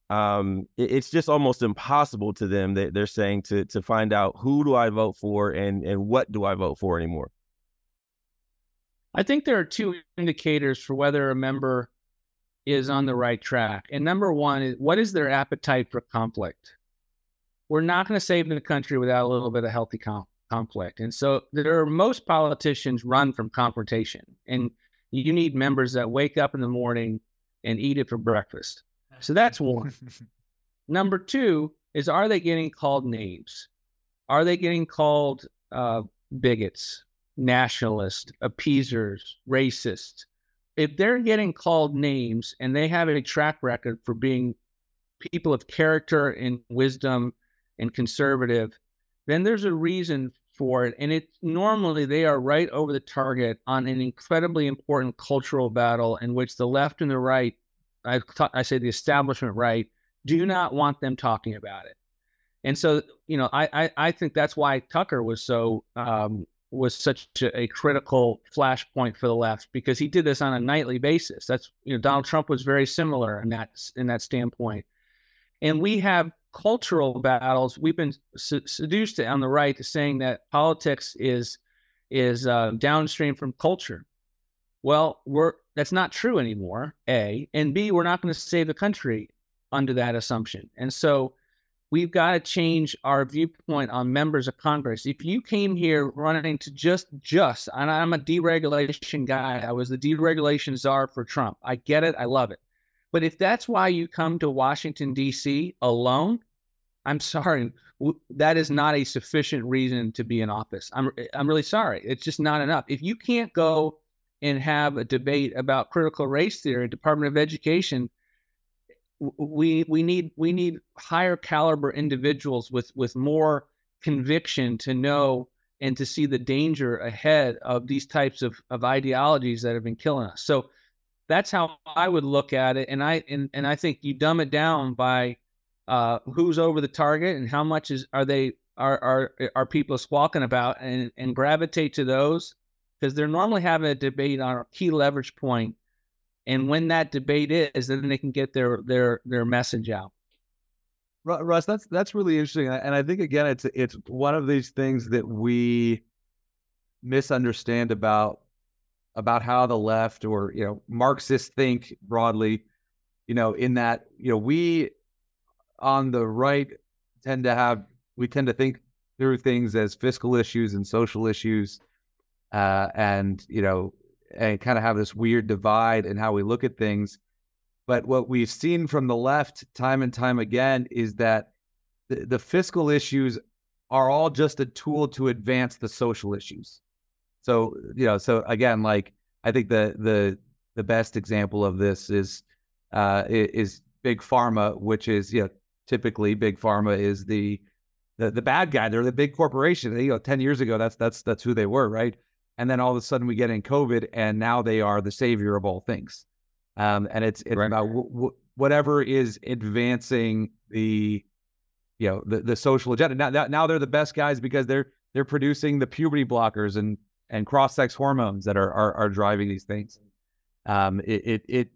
Um, it, it's just almost impossible to them that they're saying to to find out who do I vote for and and what do I vote for anymore. I think there are two indicators for whether a member is on the right track. And number one is what is their appetite for conflict? We're not going to save the country without a little bit of healthy com- conflict. And so there are most politicians run from confrontation. And you need members that wake up in the morning and eat it for breakfast. So that's one. Number two is are they getting called names? Are they getting called uh, bigots, nationalists, appeasers, racists? If they're getting called names and they have a track record for being people of character and wisdom and conservative, then there's a reason for it. And it normally they are right over the target on an incredibly important cultural battle in which the left and the right, I, I say the establishment right, do not want them talking about it. And so, you know, I, I, I think that's why Tucker was so um, was such a, a, critical flashpoint for the left because he did this on a nightly basis. That's you know Donald Trump was very similar in that in that standpoint, and we have cultural battles. We've been seduced on the right to saying that politics is is uh, downstream from culture. Well, we're that's not true anymore. A and B, we're not going to save the country under that assumption, and so we've got to change our viewpoint on members of Congress. If you came here running to just just, and I'm a deregulation guy, I was the deregulation czar for Trump. I get it, I love it. But if that's why you come to Washington D.C. alone, I'm sorry, that is not a sufficient reason to be in office. I'm eh, I'm really sorry. It's just not enough. If you can't go and have a debate about critical race theory, Department of Education, we we need we need higher caliber individuals with with more conviction to know and to see the danger ahead of these types of, of ideologies that have been killing us. So that's how I would look at it. And I and, and I think you dumb it down by uh, who's over the target and how much is are they are are are people squawking about and and gravitate to those because they're normally having a debate on a key leverage point and when that debate is then they can get their their their message out russ that's that's really interesting and i think again it's it's one of these things that we misunderstand about about how the left or you know marxists think broadly you know in that you know we on the right tend to have we tend to think through things as fiscal issues and social issues uh, and you know and kind of have this weird divide in how we look at things. But what we've seen from the left time and time again is that the, the fiscal issues are all just a tool to advance the social issues. So, you know, so again, like I think the the the best example of this is uh, is big pharma, which is you know typically big pharma is the the, the bad guy. They're the big corporation. You know, ten years ago, that's that's that's who they were, right? and then all of a sudden we get in COVID, and now they are the savior of all things. Um, and it's it's right. about w- w- whatever is advancing the you know the, the social agenda. Now, now now they're the best guys because they're they're producing the puberty blockers and and cross sex hormones that are, are are driving these things. Um, it it, it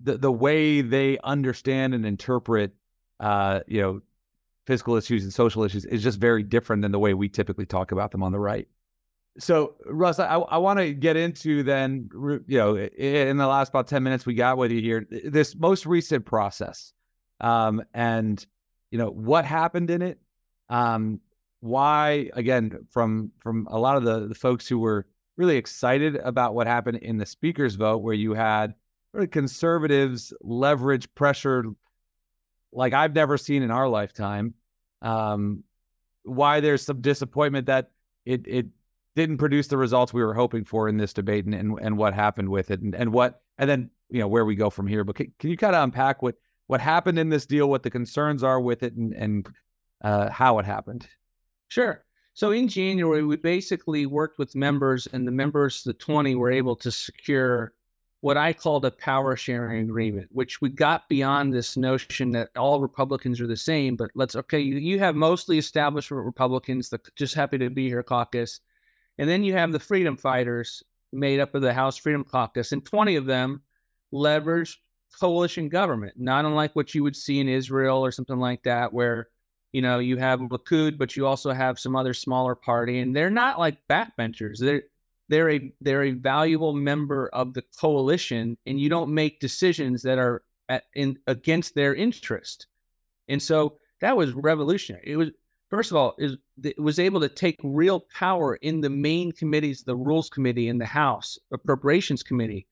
the the way they understand and interpret uh, you know fiscal issues and social issues is just very different than the way we typically talk about them on the right. So, Russ, I, I want to get into then, you know, in the last about 10 minutes we got with you here, this most recent process um, and, you know, what happened in it. Um, why, again, from from a lot of the, the folks who were really excited about what happened in the speaker's vote, where you had really conservatives leverage pressure like I've never seen in our lifetime. Um, why there's some disappointment that it it didn't produce the results we were hoping for in this debate and, and, and what happened with it and, and what and then you know where we go from here but can, can you kind of unpack what what happened in this deal what the concerns are with it and, and uh, how it happened sure. So in january we basically worked with members and the members the 20 were able to secure what i called a power sharing agreement which we got beyond this notion that all republicans are the same but let's okay you, you have mostly establishment republicans that just happy to be here caucus and then you have the freedom fighters made up of the House Freedom Caucus, and 20 of them leveraged coalition government, not unlike what you would see in Israel or something like that, where you know you have Likud, but you also have some other smaller party, and they're not like backbenchers. They're they're a they're a valuable member of the coalition, and you don't make decisions that are at, in against their interest. And so that was revolutionary. It was first of all, is was able to take real power in the main committees, the Rules Committee in the House, Appropriations Committee,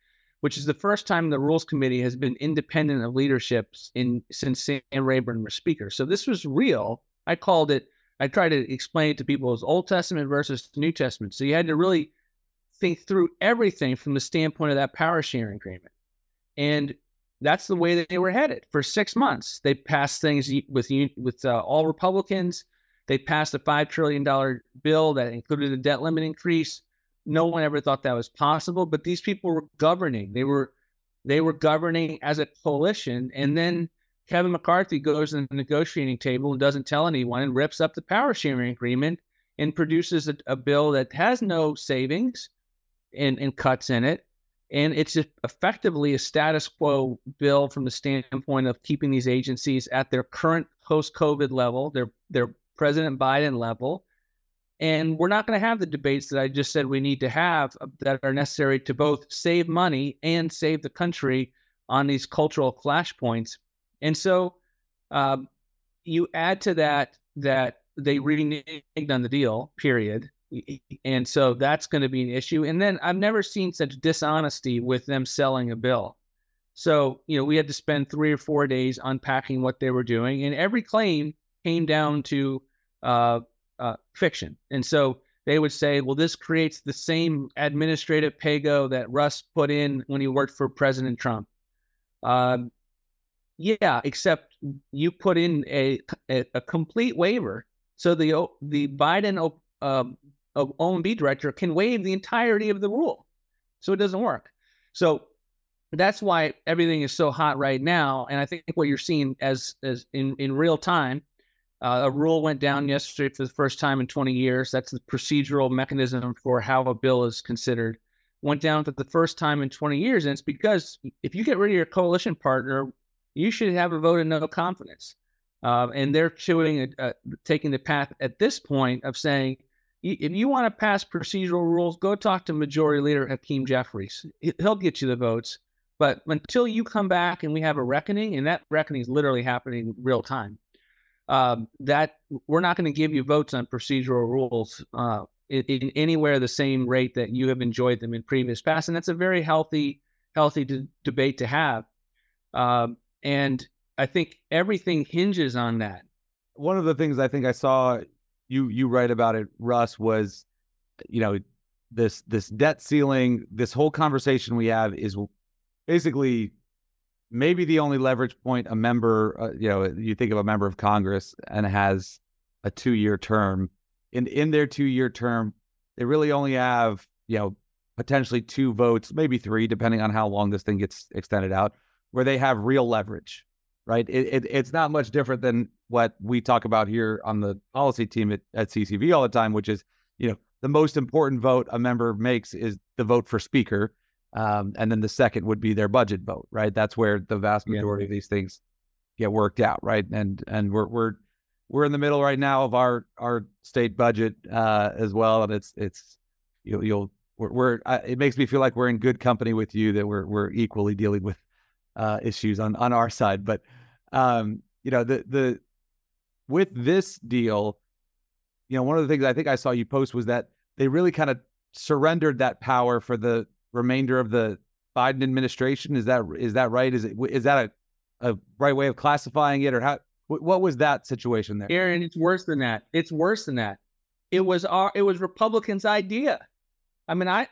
which is the first time the Rules Committee has been independent of leadership in since Sam Rayburn was Speaker. So this was real. I called it. I tried to explain it to people as Old Testament versus New Testament. So you had to really think through everything from the standpoint of that power sharing agreement. And that's the way that they were headed for six months. They passed things with with uh, all Republicans. They passed a $5 trillion bill that included a debt limit increase. No one ever thought that was possible, but these people were governing. They were they were governing as a coalition. And then Kevin McCarthy goes to the negotiating table and doesn't tell anyone and rips up the power sharing agreement and produces a, a bill that has no savings and, and cuts in it. And it's effectively a status quo bill from the standpoint of keeping these agencies at their current post COVID level, their, their President Biden level. And we're not going to have the debates that I just said we need to have that are necessary to both save money and save the country on these cultural flashpoints. And so um, you add to that that they reneged on the deal, period. And so that's going to be an issue. And then I've never seen such dishonesty with them selling a bill. So, you know, we had to spend three or four days unpacking what they were doing. And every claim came down to uh, uh, fiction. And so they would say, well, this creates the same administrative pay-go that Russ put in when he worked for President Trump. Um, yeah, except you put in a, a, a complete waiver. So the the Biden OMB director can waive the entirety of the rule. So it doesn't work. So that's why everything is so hot right now. And I think what you're seeing as as in, in real time, uh, a rule went down yesterday for the first time in 20 years. That's the procedural mechanism for how a bill is considered. Went down for the first time in 20 years. And it's because if you get rid of your coalition partner, you should have a vote of no confidence. Uh, and they're chewing, uh, taking the path at this point of saying, if you want to pass procedural rules, go talk to Majority Leader Hakeem Jeffries. He'll get you the votes. But until you come back and we have a reckoning, and that reckoning is literally happening real time, um, that we're not going to give you votes on procedural rules uh, in, in, anywhere the same rate that you have enjoyed them in previous past, and that's a very healthy, healthy d- debate to have. Um, and I think everything hinges on that. One of the things I think I saw you you write about it, Russ, was you know this this debt ceiling, this whole conversation we have is basically maybe the only leverage point a member, uh, you know, you think of a member of Congress and has a two year term. In in their two year term, they really only have you know potentially two votes, maybe three, depending on how long this thing gets extended out, where they have real leverage right? It, it, it's not much different than what we talk about here on the policy team at, at CCV all the time, which is, you know, the most important vote a member makes is the vote for speaker. Um, and then the second would be their budget vote, right? That's where the vast majority yeah. of these things get worked out, right? And and we're we're we're in the middle right now of our our state budget uh, as well, and it's it's you'll, you'll we're, we're uh, it makes me feel like we're in good company with you that we're we're equally dealing with uh, issues on on our side. But um, you know, the the with this deal, you know, one of the things I think I saw you post was that they really kind of surrendered that power for the remainder of the Biden administration. Is that is that right? Is it is that a, a right way of classifying it, or how? What was that situation there? Aaron, it's worse than that. It's worse than that. It was our, it was Republicans' idea. I mean, I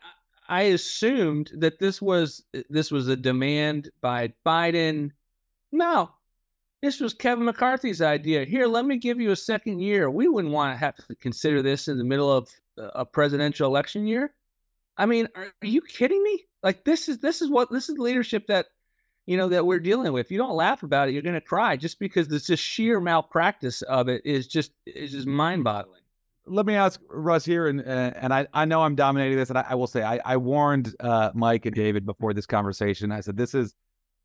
I assumed that this was this was a demand by Biden. No, this was Kevin McCarthy's idea. Here, let me give you a second year. We wouldn't want to have to consider this in the middle of uh, a presidential election year. I mean, are, are you kidding me? Like this is this is what this is leadership that you know that we're dealing with. You don't laugh about it, you're going to cry just because this just sheer malpractice of it is just is just mind boggling let me ask Russ here, and uh, and I, I know I'm dominating this, and I, I will say I, I warned uh, Mike and David before this conversation. I said this is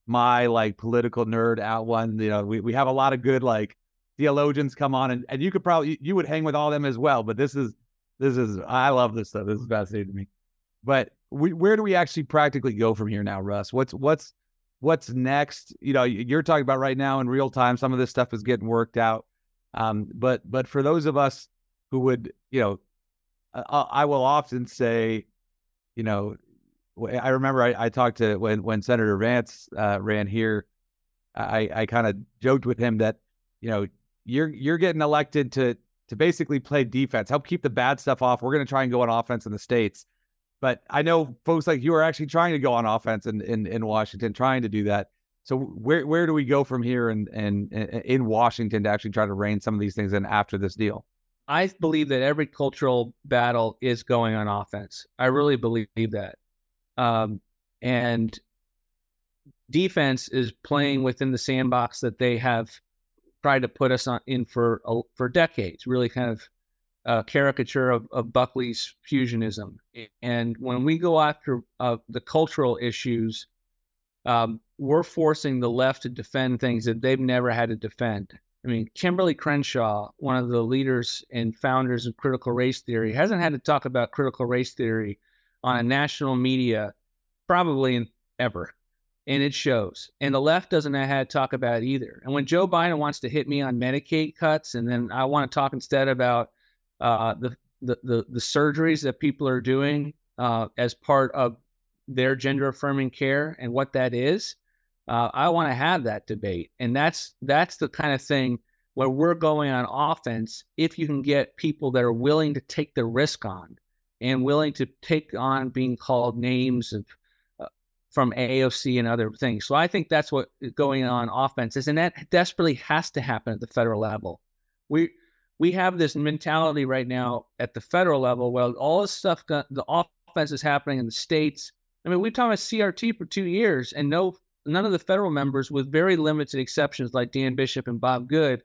my like political nerd out one. You know, we, we have a lot of good like theologians come on, and, and you could probably you would hang with all them as well. But this is this is I love this stuff. This is fascinating to me. But we, where do we actually practically go from here now, Russ? What's what's what's next? You know, you're talking about right now in real time. Some of this stuff is getting worked out. Um, but but for those of us who would, you know, I, I will often say, you know, I remember I, I talked to when when Senator Vance uh, ran here. I I kind of joked with him that you know you're you're getting elected to to basically play defense, help keep the bad stuff off. We're going to try and go on offense in the states. But I know folks like you are actually trying to go on offense in in, in Washington, trying to do that. So where where do we go from here and and in Washington to actually try to rein some of these things in after this deal? I believe that every cultural battle is going on offense. I really believe that. Um, and defense is playing within the sandbox that they have tried to put us on in for for decades. Really, kind of a caricature of, of Buckley's fusionism. And when we go after uh, the cultural issues, um, we're forcing the left to defend things that they've never had to defend. I mean, Kimberly Crenshaw, one of the leaders and founders of critical race theory, hasn't had to talk about critical race theory on a national media probably in, ever. And it shows. And the left doesn't know how to talk about it either. And when Joe Biden wants to hit me on Medicaid cuts, and then I want to talk instead about uh, the, the, the the surgeries that people are doing uh, as part of their gender affirming care and what that is. Uh, I want to have that debate, and that's that's the kind of thing where we're going on offense. If you can get people that are willing to take the risk on and willing to take on being called names of uh, from AOC and other things, so I think that's what going on offense is, and that desperately has to happen at the federal level. We we have this mentality right now at the federal level. Well, all this stuff, the offense is happening in the states. I mean, we've talked about CRT for two years, and no, none of the federal members, with very limited exceptions like Dan Bishop and Bob Good,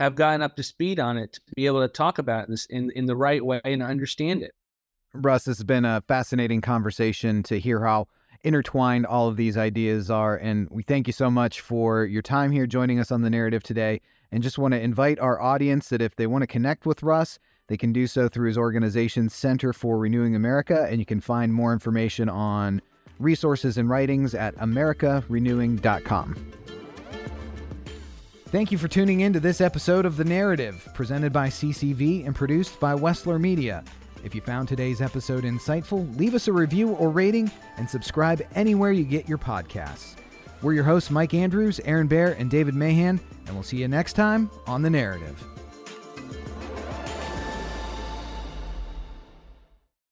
have gotten up to speed on it to be able to talk about this in, in the right way and understand it. Russ, this has been a fascinating conversation to hear how intertwined all of these ideas are. And we thank you so much for your time here joining us on the narrative today and just want to invite our audience that if they want to connect with Russ, they can do so through his organization, Center for Renewing America, and you can find more information on resources and writings at americarenewing.com. Thank you for tuning in to this episode of The Narrative, presented by CCV and produced by Wessler Media. If you found today's episode insightful, leave us a review or rating and subscribe anywhere you get your podcasts. We're your hosts, Mike Andrews, Aaron Baer, and David Mahan, and we'll see you next time on The Narrative.